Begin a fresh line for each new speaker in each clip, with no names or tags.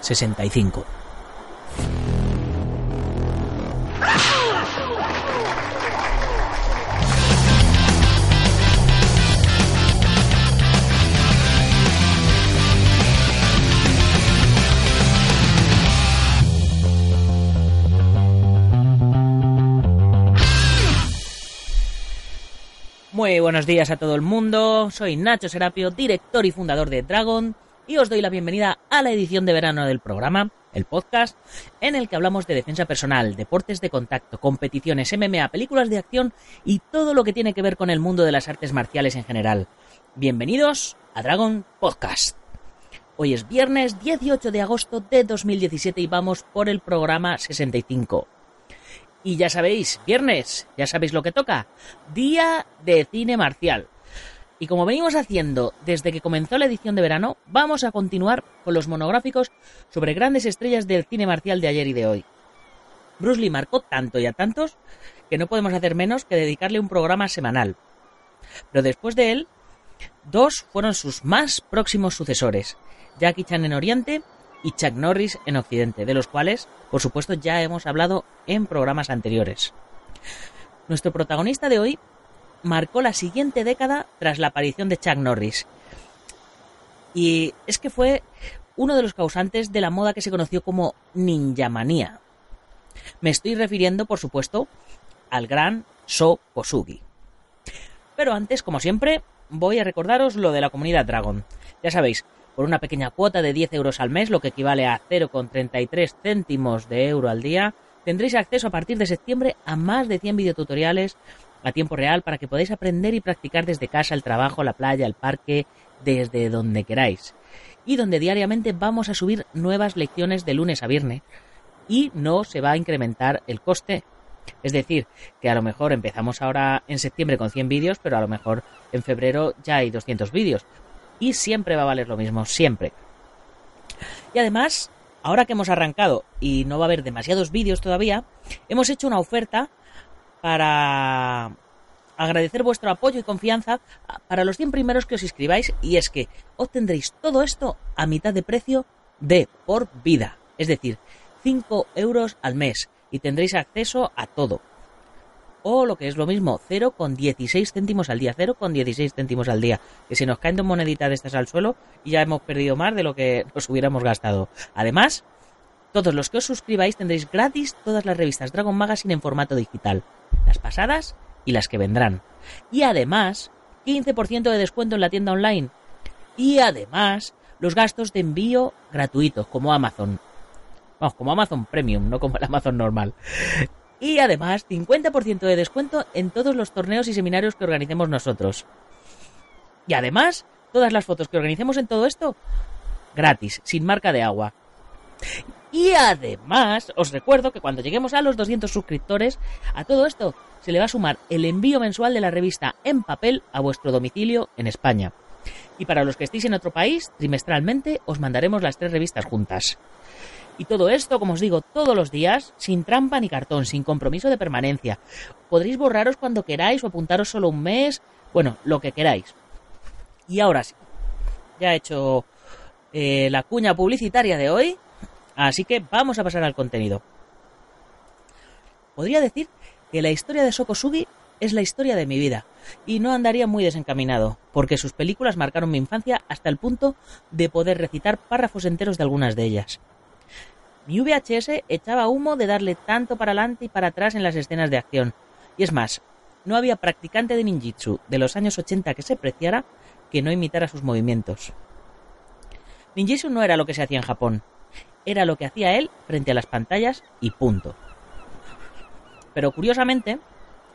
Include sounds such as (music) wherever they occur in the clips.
65. Muy buenos días a todo el mundo, soy Nacho Serapio, director y fundador de Dragon, y os doy la bienvenida a la edición de verano del programa, el podcast, en el que hablamos de defensa personal, deportes de contacto, competiciones, MMA, películas de acción y todo lo que tiene que ver con el mundo de las artes marciales en general. Bienvenidos a Dragon Podcast. Hoy es viernes 18 de agosto de 2017 y vamos por el programa 65. Y ya sabéis, viernes, ya sabéis lo que toca. Día de cine marcial. Y como venimos haciendo desde que comenzó la edición de verano, vamos a continuar con los monográficos sobre grandes estrellas del cine marcial de ayer y de hoy. Bruce Lee marcó tanto y a tantos que no podemos hacer menos que dedicarle un programa semanal. Pero después de él, dos fueron sus más próximos sucesores, Jackie Chan en Oriente y Chuck Norris en Occidente, de los cuales, por supuesto, ya hemos hablado en programas anteriores. Nuestro protagonista de hoy marcó la siguiente década tras la aparición de Chuck Norris. Y es que fue uno de los causantes de la moda que se conoció como ninja manía. Me estoy refiriendo, por supuesto, al gran So Kosugi. Pero antes, como siempre, voy a recordaros lo de la comunidad Dragon. Ya sabéis, por una pequeña cuota de 10 euros al mes, lo que equivale a 0,33 céntimos de euro al día, tendréis acceso a partir de septiembre a más de 100 videotutoriales a tiempo real para que podáis aprender y practicar desde casa, el trabajo, la playa, el parque, desde donde queráis. Y donde diariamente vamos a subir nuevas lecciones de lunes a viernes y no se va a incrementar el coste. Es decir, que a lo mejor empezamos ahora en septiembre con 100 vídeos, pero a lo mejor en febrero ya hay 200 vídeos y siempre va a valer lo mismo, siempre. Y además, ahora que hemos arrancado y no va a haber demasiados vídeos todavía, hemos hecho una oferta para agradecer vuestro apoyo y confianza para los 100 primeros que os inscribáis y es que obtendréis todo esto a mitad de precio de por vida, es decir, 5 euros al mes y tendréis acceso a todo o lo que es lo mismo, 0,16 céntimos al día, 0,16 céntimos al día, que se nos caen dos moneditas de estas al suelo y ya hemos perdido más de lo que nos hubiéramos gastado. Además, todos los que os suscribáis tendréis gratis todas las revistas Dragon Magazine en formato digital, las pasadas y las que vendrán. Y además, 15% de descuento en la tienda online. Y además, los gastos de envío gratuitos, como Amazon. Vamos, como Amazon Premium, no como el Amazon normal. Y además, 50% de descuento en todos los torneos y seminarios que organicemos nosotros. Y además, todas las fotos que organicemos en todo esto, gratis, sin marca de agua. Y además, os recuerdo que cuando lleguemos a los 200 suscriptores, a todo esto se le va a sumar el envío mensual de la revista en papel a vuestro domicilio en España. Y para los que estéis en otro país, trimestralmente os mandaremos las tres revistas juntas. Y todo esto, como os digo, todos los días, sin trampa ni cartón, sin compromiso de permanencia. Podréis borraros cuando queráis o apuntaros solo un mes, bueno, lo que queráis. Y ahora sí, ya he hecho eh, la cuña publicitaria de hoy, así que vamos a pasar al contenido. Podría decir que la historia de Sokosugi es la historia de mi vida, y no andaría muy desencaminado, porque sus películas marcaron mi infancia hasta el punto de poder recitar párrafos enteros de algunas de ellas. Mi VHS echaba humo de darle tanto para adelante y para atrás en las escenas de acción. Y es más, no había practicante de ninjitsu de los años 80 que se preciara que no imitara sus movimientos. Ninjitsu no era lo que se hacía en Japón, era lo que hacía él frente a las pantallas y punto. Pero curiosamente,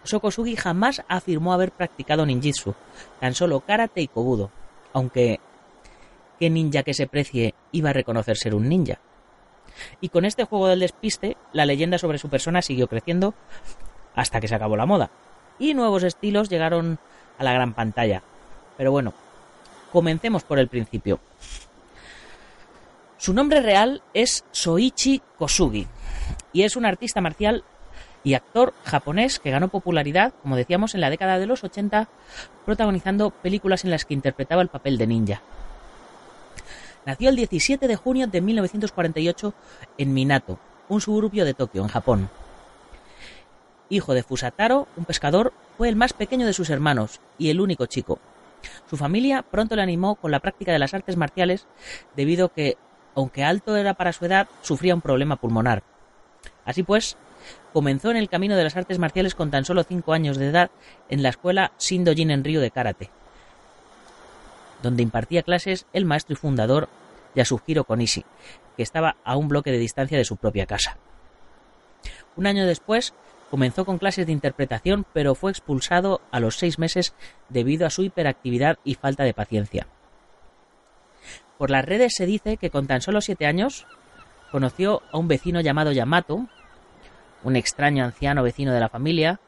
Sokosugi jamás afirmó haber practicado ninjitsu, tan solo karate y kobudo, aunque ¿qué ninja que se precie iba a reconocer ser un ninja? Y con este juego del despiste, la leyenda sobre su persona siguió creciendo hasta que se acabó la moda. Y nuevos estilos llegaron a la gran pantalla. Pero bueno, comencemos por el principio. Su nombre real es Soichi Kosugi y es un artista marcial y actor japonés que ganó popularidad, como decíamos, en la década de los 80, protagonizando películas en las que interpretaba el papel de ninja. Nació el 17 de junio de 1948 en Minato, un suburbio de Tokio, en Japón. Hijo de Fusataro, un pescador, fue el más pequeño de sus hermanos y el único chico. Su familia pronto le animó con la práctica de las artes marciales debido a que, aunque alto era para su edad, sufría un problema pulmonar. Así pues, comenzó en el camino de las artes marciales con tan solo 5 años de edad en la escuela Shindojin en Río de Karate, donde impartía clases el maestro y fundador Yasuhiro Konishi, que estaba a un bloque de distancia de su propia casa. Un año después comenzó con clases de interpretación, pero fue expulsado a los seis meses debido a su hiperactividad y falta de paciencia. Por las redes se dice que con tan solo siete años conoció a un vecino llamado Yamato, un extraño anciano vecino de la familia,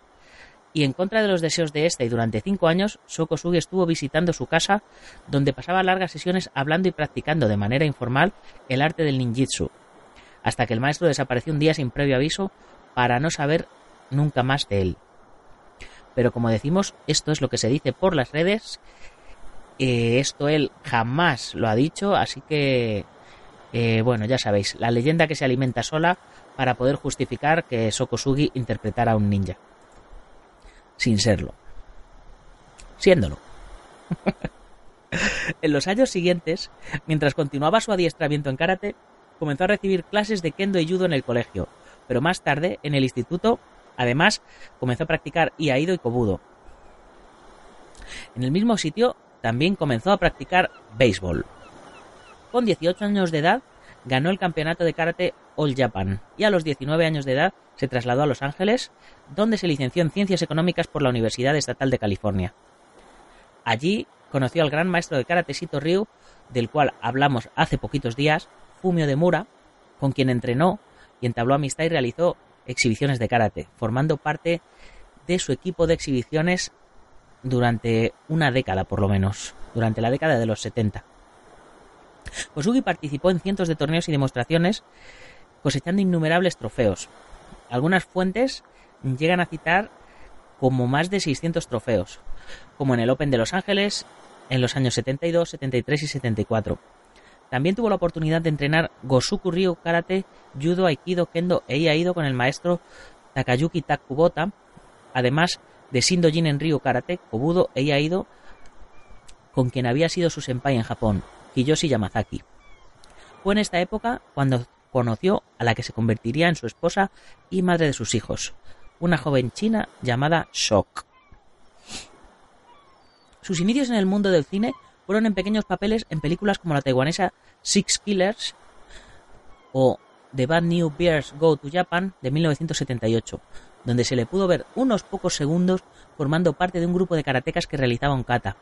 y en contra de los deseos de éste y durante cinco años, Sokosugi estuvo visitando su casa, donde pasaba largas sesiones hablando y practicando de manera informal el arte del ninjitsu, hasta que el maestro desapareció un día sin previo aviso para no saber nunca más de él. Pero como decimos, esto es lo que se dice por las redes, eh, esto él jamás lo ha dicho, así que, eh, bueno, ya sabéis, la leyenda que se alimenta sola para poder justificar que Sokosugi interpretara a un ninja sin serlo. Siéndolo. (laughs) en los años siguientes, mientras continuaba su adiestramiento en karate, comenzó a recibir clases de kendo y judo en el colegio, pero más tarde, en el instituto, además, comenzó a practicar iaido y kobudo. En el mismo sitio, también comenzó a practicar béisbol. Con 18 años de edad, ganó el campeonato de karate All Japan y a los 19 años de edad se trasladó a Los Ángeles, donde se licenció en Ciencias Económicas por la Universidad Estatal de California. Allí conoció al gran maestro de karate Sito Ryu, del cual hablamos hace poquitos días, Fumio de Mura, con quien entrenó y entabló amistad y realizó exhibiciones de karate, formando parte de su equipo de exhibiciones durante una década por lo menos, durante la década de los 70. Kosugi participó en cientos de torneos y demostraciones, cosechando innumerables trofeos. Algunas fuentes llegan a citar como más de 600 trofeos, como en el Open de Los Ángeles en los años 72, 73 y 74. También tuvo la oportunidad de entrenar Gosuku Ryu Karate, Judo, Aikido, Kendo e Iaido con el maestro Takayuki Takubota, además de Shindojin en Ryu Karate, Kobudo e Iaido, con quien había sido su senpai en Japón. Kiyoshi Yamazaki. Fue en esta época cuando conoció a la que se convertiría en su esposa y madre de sus hijos, una joven china llamada Shok. Sus inicios en el mundo del cine fueron en pequeños papeles en películas como la taiwanesa Six Killers o The Bad New Bears Go to Japan de 1978, donde se le pudo ver unos pocos segundos formando parte de un grupo de karatecas que realizaba un kata,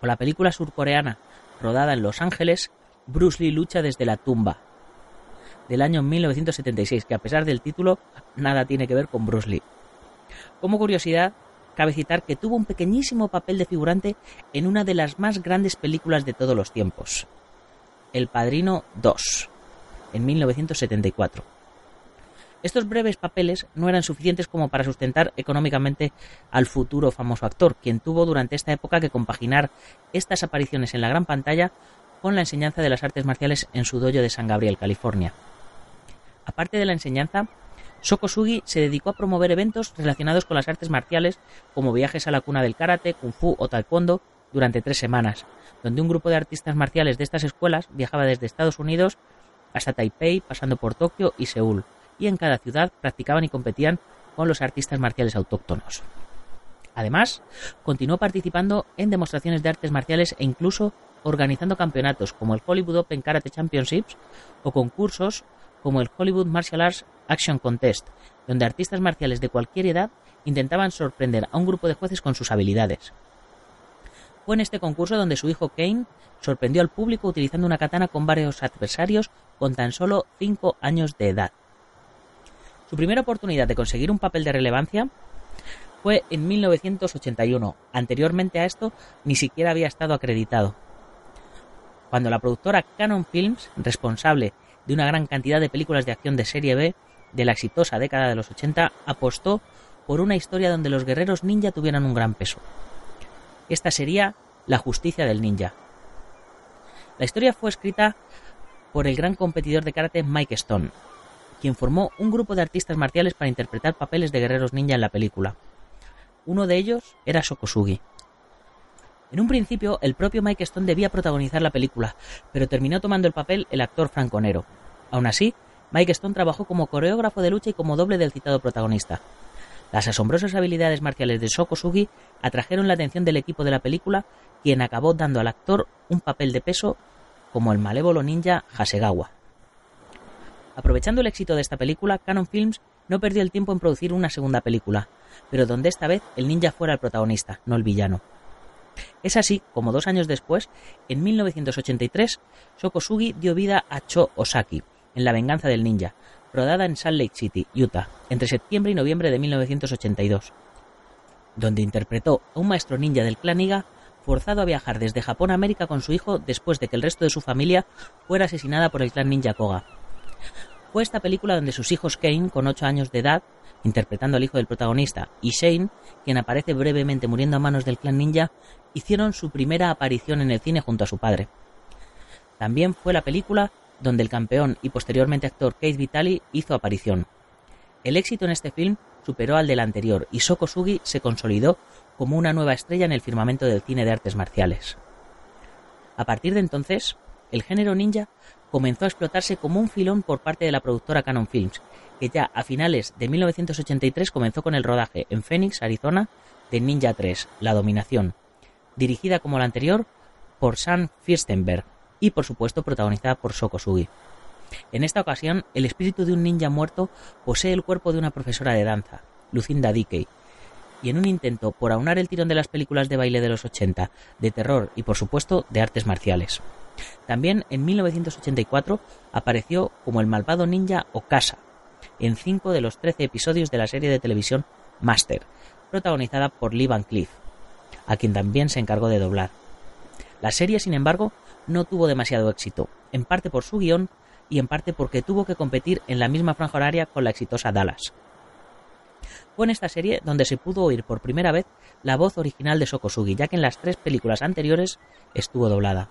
o la película surcoreana rodada en Los Ángeles, Bruce Lee lucha desde la tumba, del año 1976, que a pesar del título nada tiene que ver con Bruce Lee. Como curiosidad, cabe citar que tuvo un pequeñísimo papel de figurante en una de las más grandes películas de todos los tiempos, El Padrino 2, en 1974. Estos breves papeles no eran suficientes como para sustentar económicamente al futuro famoso actor, quien tuvo durante esta época que compaginar estas apariciones en la gran pantalla con la enseñanza de las artes marciales en su dojo de San Gabriel, California. Aparte de la enseñanza, Sokosugi se dedicó a promover eventos relacionados con las artes marciales, como viajes a la cuna del karate, kung fu o taekwondo, durante tres semanas, donde un grupo de artistas marciales de estas escuelas viajaba desde Estados Unidos hasta Taipei, pasando por Tokio y Seúl, y en cada ciudad practicaban y competían con los artistas marciales autóctonos. Además, continuó participando en demostraciones de artes marciales e incluso organizando campeonatos como el Hollywood Open Karate Championships o concursos como el Hollywood Martial Arts Action Contest, donde artistas marciales de cualquier edad intentaban sorprender a un grupo de jueces con sus habilidades. Fue en este concurso donde su hijo Kane sorprendió al público utilizando una katana con varios adversarios con tan solo 5 años de edad. Su primera oportunidad de conseguir un papel de relevancia fue en 1981. Anteriormente a esto ni siquiera había estado acreditado. Cuando la productora Canon Films, responsable de una gran cantidad de películas de acción de serie B de la exitosa década de los 80, apostó por una historia donde los guerreros ninja tuvieran un gran peso. Esta sería La justicia del ninja. La historia fue escrita por el gran competidor de karate Mike Stone, quien formó un grupo de artistas marciales para interpretar papeles de guerreros ninja en la película. Uno de ellos era Sokosugi. En un principio, el propio Mike Stone debía protagonizar la película, pero terminó tomando el papel el actor franconero. Aún así, Mike Stone trabajó como coreógrafo de lucha y como doble del citado protagonista. Las asombrosas habilidades marciales de Sokosugi atrajeron la atención del equipo de la película, quien acabó dando al actor un papel de peso como el malévolo ninja Hasegawa. Aprovechando el éxito de esta película, Canon Films no perdió el tiempo en producir una segunda película, pero donde esta vez el ninja fuera el protagonista, no el villano. Es así como dos años después, en 1983, Sokosugi dio vida a Cho Osaki, en La venganza del ninja, rodada en Salt Lake City, Utah, entre septiembre y noviembre de 1982, donde interpretó a un maestro ninja del clan Iga forzado a viajar desde Japón a América con su hijo después de que el resto de su familia fuera asesinada por el clan ninja Koga. Fue esta película donde sus hijos Kane, con 8 años de edad, interpretando al hijo del protagonista, y Shane, quien aparece brevemente muriendo a manos del clan ninja, hicieron su primera aparición en el cine junto a su padre. También fue la película donde el campeón y posteriormente actor Keith Vitali hizo aparición. El éxito en este film superó al del anterior y Sokosugi se consolidó como una nueva estrella en el firmamento del cine de artes marciales. A partir de entonces, el género ninja comenzó a explotarse como un filón por parte de la productora Canon Films, que ya a finales de 1983 comenzó con el rodaje en Phoenix, Arizona, de Ninja 3, La Dominación, dirigida como la anterior por Sam Firstenberg y por supuesto protagonizada por Sokosugi. En esta ocasión, el espíritu de un ninja muerto posee el cuerpo de una profesora de danza, Lucinda Dickey, y en un intento por aunar el tirón de las películas de baile de los 80, de terror y por supuesto de artes marciales. También en 1984 apareció como el malvado ninja Okasa, en cinco de los trece episodios de la serie de televisión Master, protagonizada por Lee Van Cleef, a quien también se encargó de doblar. La serie, sin embargo, no tuvo demasiado éxito, en parte por su guion y en parte porque tuvo que competir en la misma franja horaria con la exitosa Dallas. Fue en esta serie donde se pudo oír por primera vez la voz original de Sokosugi, ya que en las tres películas anteriores estuvo doblada.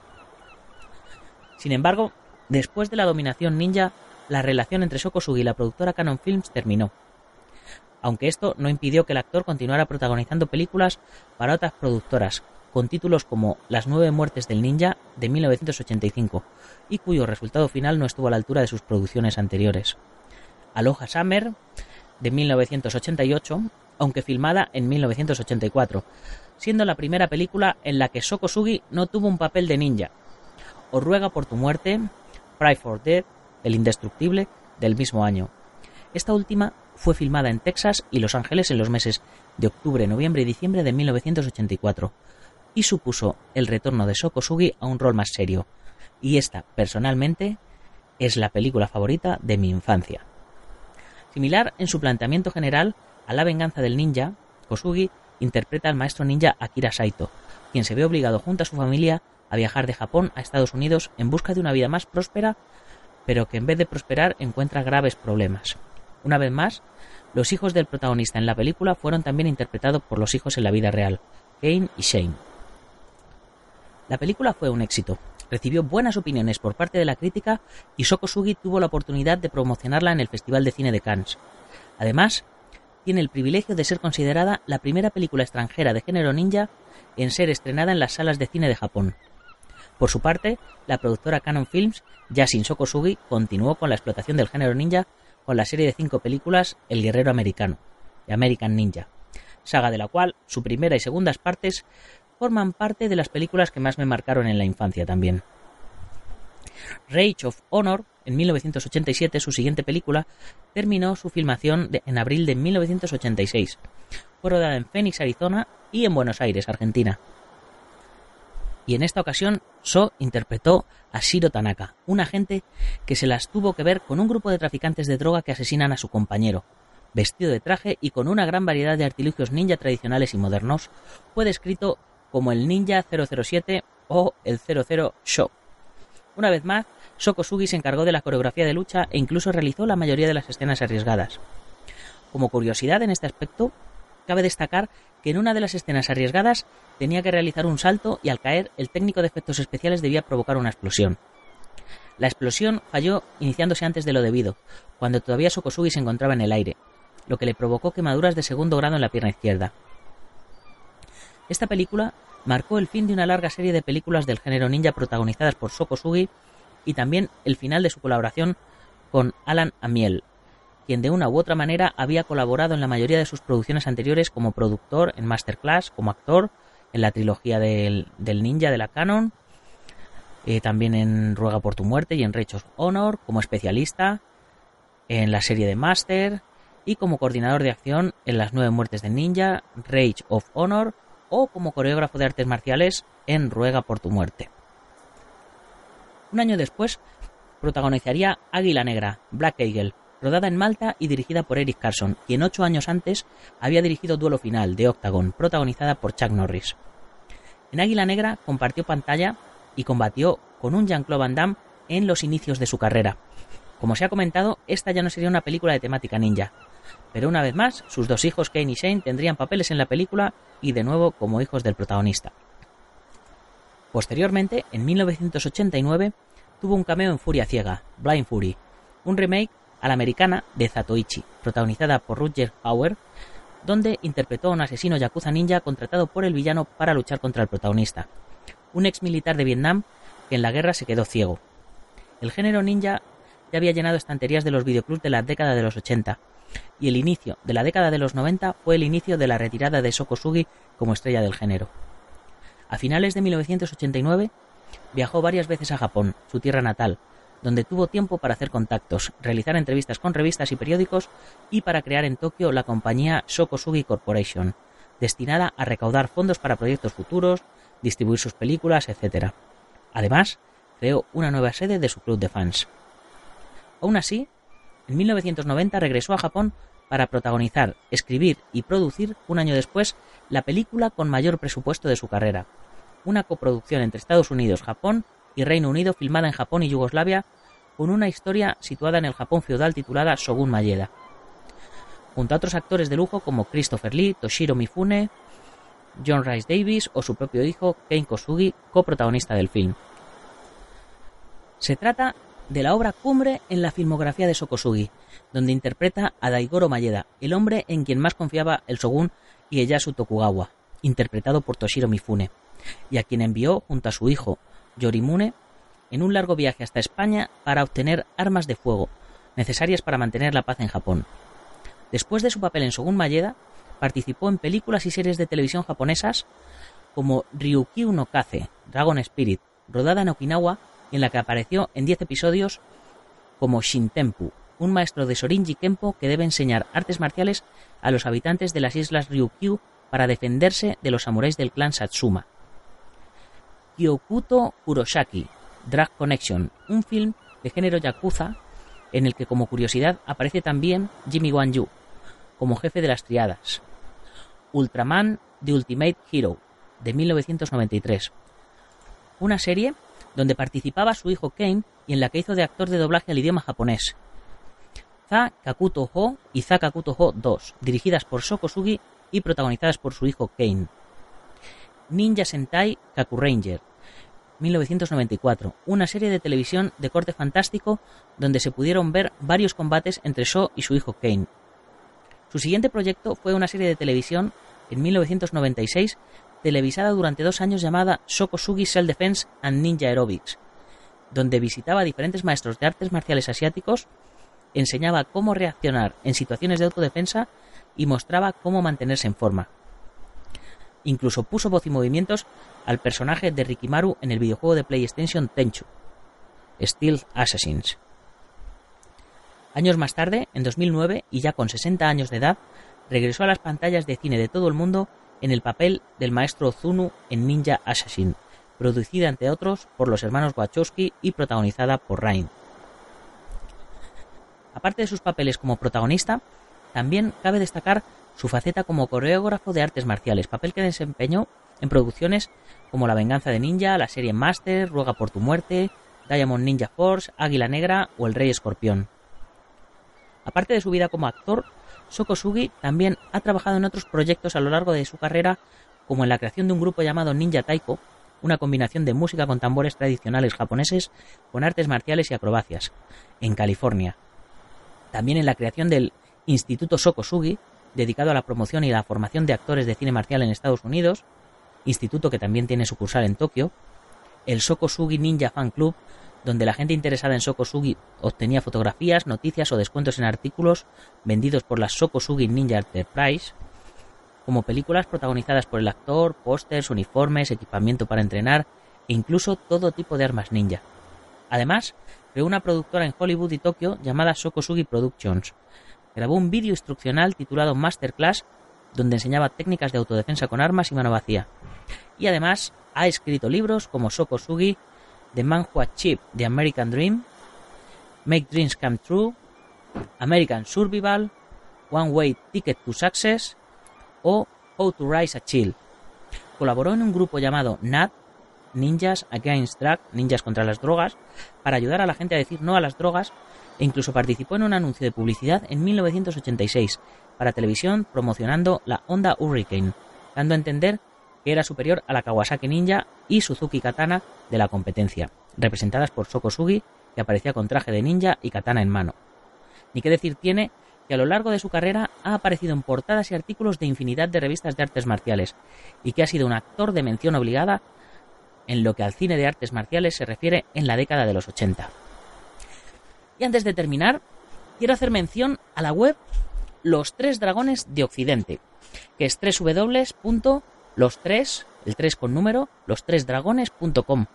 Sin embargo, después de la dominación ninja, la relación entre Sokosugi y la productora Canon Films terminó. Aunque esto no impidió que el actor continuara protagonizando películas para otras productoras, con títulos como Las nueve muertes del ninja de 1985, y cuyo resultado final no estuvo a la altura de sus producciones anteriores. Aloha Summer de 1988, aunque filmada en 1984, siendo la primera película en la que Sokosugi no tuvo un papel de ninja, o Ruega por tu muerte, Cry for Death, El Indestructible, del mismo año. Esta última fue filmada en Texas y Los Ángeles en los meses de octubre, noviembre y diciembre de 1984, y supuso el retorno de Sokosugi a un rol más serio. Y esta, personalmente, es la película favorita de mi infancia. Similar en su planteamiento general a La venganza del ninja, Kosugi interpreta al maestro ninja Akira Saito, quien se ve obligado junto a su familia a viajar de Japón a Estados Unidos en busca de una vida más próspera, pero que en vez de prosperar encuentra graves problemas. Una vez más, los hijos del protagonista en la película fueron también interpretados por los hijos en la vida real, Kane y Shane. La película fue un éxito, recibió buenas opiniones por parte de la crítica y Sokosugi tuvo la oportunidad de promocionarla en el Festival de Cine de Cannes. Además, tiene el privilegio de ser considerada la primera película extranjera de género ninja en ser estrenada en las salas de cine de Japón. Por su parte, la productora Canon Films, Yasin Sokosugi, continuó con la explotación del género ninja con la serie de cinco películas El Guerrero Americano, de American Ninja, saga de la cual su primera y segundas partes forman parte de las películas que más me marcaron en la infancia también. Rage of Honor, en 1987, su siguiente película, terminó su filmación en abril de 1986. Fue rodada en Phoenix, Arizona y en Buenos Aires, Argentina. Y en esta ocasión, So interpretó a Shiro Tanaka, un agente que se las tuvo que ver con un grupo de traficantes de droga que asesinan a su compañero. Vestido de traje y con una gran variedad de artilugios ninja tradicionales y modernos, fue descrito como el Ninja 007 o el 00 Sho. Una vez más, Sokosugi se encargó de la coreografía de lucha e incluso realizó la mayoría de las escenas arriesgadas. Como curiosidad en este aspecto, cabe destacar que en una de las escenas arriesgadas tenía que realizar un salto y al caer el técnico de efectos especiales debía provocar una explosión. La explosión falló iniciándose antes de lo debido, cuando todavía Sokosugi se encontraba en el aire, lo que le provocó quemaduras de segundo grado en la pierna izquierda. Esta película marcó el fin de una larga serie de películas del género ninja protagonizadas por Sokosugi y también el final de su colaboración con Alan Amiel, quien de una u otra manera había colaborado en la mayoría de sus producciones anteriores como productor en Masterclass, como actor en la trilogía del, ninja de la Canon, eh, también en Ruega por tu muerte y en of Honor, como especialista en la serie de Master y como coordinador de acción en las nueve muertes del ninja, Rage of Honor o como coreógrafo de artes marciales en Ruega por tu muerte. Un año después protagonizaría Águila Negra, Black Eagle, rodada en Malta y dirigida por Eric Carson, quien ocho años antes había dirigido Duelo Final de Octagon, protagonizada por Chuck Norris. En Águila Negra compartió pantalla y combatió con un Jean-Claude Van Damme en los inicios de su carrera. Como se ha comentado, esta ya no sería una película de temática ninja, pero una vez más, sus dos hijos Kane y Shane tendrían papeles en la película y de nuevo como hijos del protagonista. Posteriormente, en 1989, tuvo un cameo en Furia Ciega, Blind Fury, un remake a la americana de Zatoichi, protagonizada por Roger Hauer, donde interpretó a un asesino yakuza ninja contratado por el villano para luchar contra el protagonista, un ex militar de Vietnam que en la guerra se quedó ciego. El género ninja ya había llenado estanterías de los videoclubs de la década de los 80, y el inicio de la década de los 90 fue el inicio de la retirada de Sokosugi como estrella del género. A finales de 1989 viajó varias veces a Japón, su tierra natal, donde tuvo tiempo para hacer contactos, realizar entrevistas con revistas y periódicos y para crear en Tokio la compañía Sokosugi Corporation, destinada a recaudar fondos para proyectos futuros, distribuir sus películas, etc. Además, creó una nueva sede de su club de fans. Aún así, en 1990 regresó a Japón para protagonizar, escribir y producir un año después la película con mayor presupuesto de su carrera, una coproducción entre Estados Unidos, Japón y Reino Unido filmada en Japón y Yugoslavia con una historia situada en el Japón feudal titulada Shogun Mayeda, junto a otros actores de lujo como Christopher Lee, Toshiro Mifune, John Rice Davis o su propio hijo Ken Kosugi, coprotagonista del film. Se trata de la obra cumbre en la filmografía de Sokosugi, donde interpreta a Daigoro Mayeda, el hombre en quien más confiaba el shogun Ieyasu Tokugawa, interpretado por Toshiro Mifune, y a quien envió junto a su hijo Yorimune en un largo viaje hasta España para obtener armas de fuego necesarias para mantener la paz en Japón. Después de su papel en Shogun Mayeda, participó en películas y series de televisión japonesas como Ryukyu no Kaze, Dragon Spirit, rodada en Okinawa en la que apareció en 10 episodios como Shintempu, un maestro de Sorinji Kempo que debe enseñar artes marciales a los habitantes de las islas Ryukyu para defenderse de los samuráis del clan Satsuma. Kyokuto Kuroshaki, Drag Connection, un film de género yakuza en el que como curiosidad aparece también Jimmy Wan Yu como jefe de las triadas. Ultraman The Ultimate Hero de 1993. Una serie donde participaba su hijo Kane y en la que hizo de actor de doblaje al idioma japonés. Za Kakuto Ho y Za Kakuto Ho 2, dirigidas por Sokosugi y protagonizadas por su hijo Kane. Ninja Sentai Kaku Ranger, 1994, una serie de televisión de corte fantástico donde se pudieron ver varios combates entre Sho y su hijo Kane. Su siguiente proyecto fue una serie de televisión en 1996 televisada durante dos años llamada Sokosugi Self Defense and Ninja Aerobics, donde visitaba a diferentes maestros de artes marciales asiáticos, enseñaba cómo reaccionar en situaciones de autodefensa y mostraba cómo mantenerse en forma. Incluso puso voz y movimientos al personaje de Rikimaru en el videojuego de PlayStation Tenchu, Steel Assassins. Años más tarde, en 2009, y ya con 60 años de edad, regresó a las pantallas de cine de todo el mundo en el papel del maestro Zunu en Ninja Assassin, producida entre otros por los hermanos Wachowski y protagonizada por Ryan. Aparte de sus papeles como protagonista, también cabe destacar su faceta como coreógrafo de artes marciales, papel que desempeñó en producciones como La venganza de Ninja, la serie Master, Ruega por tu muerte, Diamond Ninja Force, Águila Negra o El Rey Escorpión. Aparte de su vida como actor, Sokosugi también ha trabajado en otros proyectos a lo largo de su carrera, como en la creación de un grupo llamado Ninja Taiko, una combinación de música con tambores tradicionales japoneses con artes marciales y acrobacias, en California. También en la creación del Instituto Sokosugi, dedicado a la promoción y la formación de actores de cine marcial en Estados Unidos, instituto que también tiene sucursal en Tokio, el Sokosugi Ninja Fan Club, donde la gente interesada en Sokosugi obtenía fotografías, noticias o descuentos en artículos vendidos por la Sokosugi Ninja Enterprise, como películas protagonizadas por el actor, pósters, uniformes, equipamiento para entrenar e incluso todo tipo de armas ninja. Además, creó una productora en Hollywood y Tokio llamada Sokosugi Productions. Grabó un vídeo instruccional titulado Masterclass donde enseñaba técnicas de autodefensa con armas y mano vacía. Y además ha escrito libros como Sokosugi, The Manhua Chip, The American Dream, Make Dreams Come True, American Survival, One Way Ticket to Success o How to Rise a Chill. Colaboró en un grupo llamado NAD, Ninjas Against Drug, Ninjas contra las Drogas, para ayudar a la gente a decir no a las drogas e incluso participó en un anuncio de publicidad en 1986 para televisión promocionando la Honda Hurricane, dando a entender que era superior a la Kawasaki Ninja y Suzuki Katana de la competencia, representadas por Sokosugi, que aparecía con traje de ninja y katana en mano. Ni qué decir tiene que a lo largo de su carrera ha aparecido en portadas y artículos de infinidad de revistas de artes marciales, y que ha sido un actor de mención obligada en lo que al cine de artes marciales se refiere en la década de los 80. Y antes de terminar, quiero hacer mención a la web Los Tres Dragones de Occidente, que es www.los tres, el 3 con número, los tres dragones.com,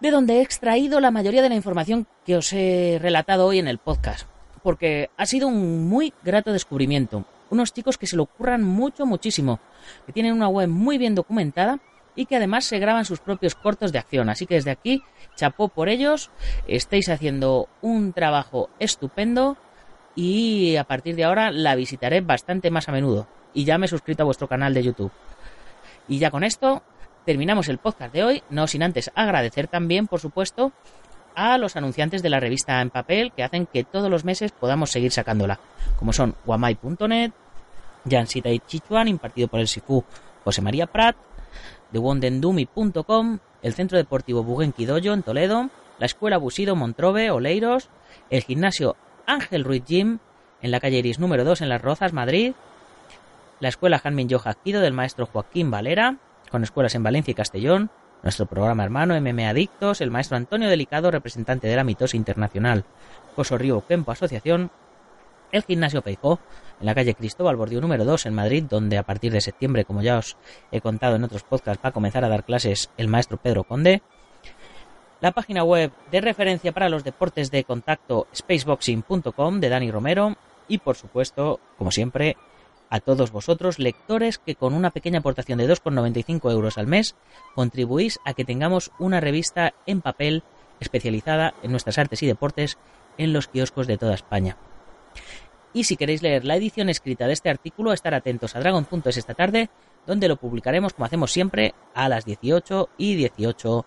de donde he extraído la mayoría de la información que os he relatado hoy en el podcast, porque ha sido un muy grato descubrimiento. Unos chicos que se lo ocurran mucho, muchísimo, que tienen una web muy bien documentada y que además se graban sus propios cortos de acción. Así que desde aquí, chapó por ellos, estáis haciendo un trabajo estupendo y a partir de ahora la visitaré bastante más a menudo. Y ya me he suscrito a vuestro canal de YouTube. Y ya con esto terminamos el podcast de hoy, no sin antes agradecer también, por supuesto, a los anunciantes de la revista en papel que hacen que todos los meses podamos seguir sacándola, como son guamai.net, Jansita y Chichuan, impartido por el SIFU José María Prat, TheWondendumi.com, el Centro Deportivo Buguenquidoyo en Toledo, la Escuela Busido Montrove, Oleiros, el Gimnasio Ángel Ruiz Gym, en la calle Iris número 2 en Las Rozas, Madrid, la Escuela Janmin Yojaquido del maestro Joaquín Valera, con escuelas en Valencia y Castellón, nuestro programa hermano MM Adictos, el maestro Antonio Delicado, representante de la mitosa internacional, Coso Río Kempo Asociación, el Gimnasio Peijó, en la calle Cristóbal Bordio número 2 en Madrid, donde a partir de septiembre, como ya os he contado en otros podcasts, va a comenzar a dar clases el maestro Pedro Conde. La página web de referencia para los deportes de contacto spaceboxing.com de Dani Romero y por supuesto, como siempre, a todos vosotros, lectores que con una pequeña aportación de 2,95 euros al mes contribuís a que tengamos una revista en papel especializada en nuestras artes y deportes en los kioscos de toda España. Y si queréis leer la edición escrita de este artículo, estar atentos a Dragon.es esta tarde, donde lo publicaremos como hacemos siempre a las 18 y 18.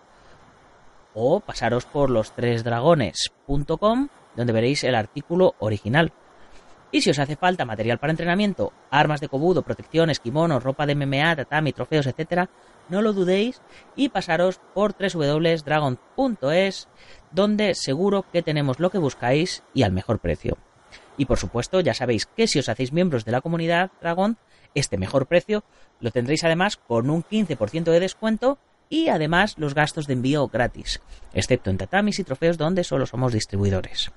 O pasaros por los dragones.com, donde veréis el artículo original. Y si os hace falta material para entrenamiento, armas de cobudo, protecciones, kimonos, ropa de MMA, tatami, trofeos, etc., no lo dudéis y pasaros por www.dragon.es, donde seguro que tenemos lo que buscáis y al mejor precio. Y por supuesto, ya sabéis que si os hacéis miembros de la comunidad Dragon, este mejor precio lo tendréis además con un 15% de descuento y además los gastos de envío gratis, excepto en tatamis y trofeos donde solo somos distribuidores.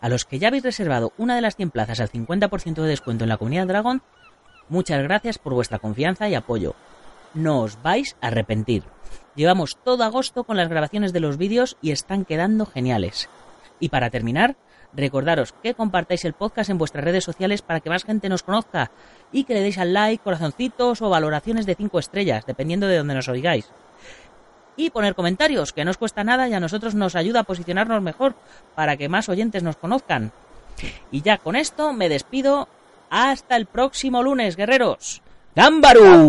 A los que ya habéis reservado una de las 100 plazas al 50% de descuento en la comunidad Dragon, muchas gracias por vuestra confianza y apoyo. No os vais a arrepentir. Llevamos todo agosto con las grabaciones de los vídeos y están quedando geniales. Y para terminar, recordaros que compartáis el podcast en vuestras redes sociales para que más gente nos conozca y que le deis al like, corazoncitos o valoraciones de 5 estrellas, dependiendo de donde nos oigáis. Y poner comentarios, que no os cuesta nada y a nosotros nos ayuda a posicionarnos mejor para que más oyentes nos conozcan. Y ya con esto me despido. Hasta el próximo lunes, guerreros. ¡Gámbaru!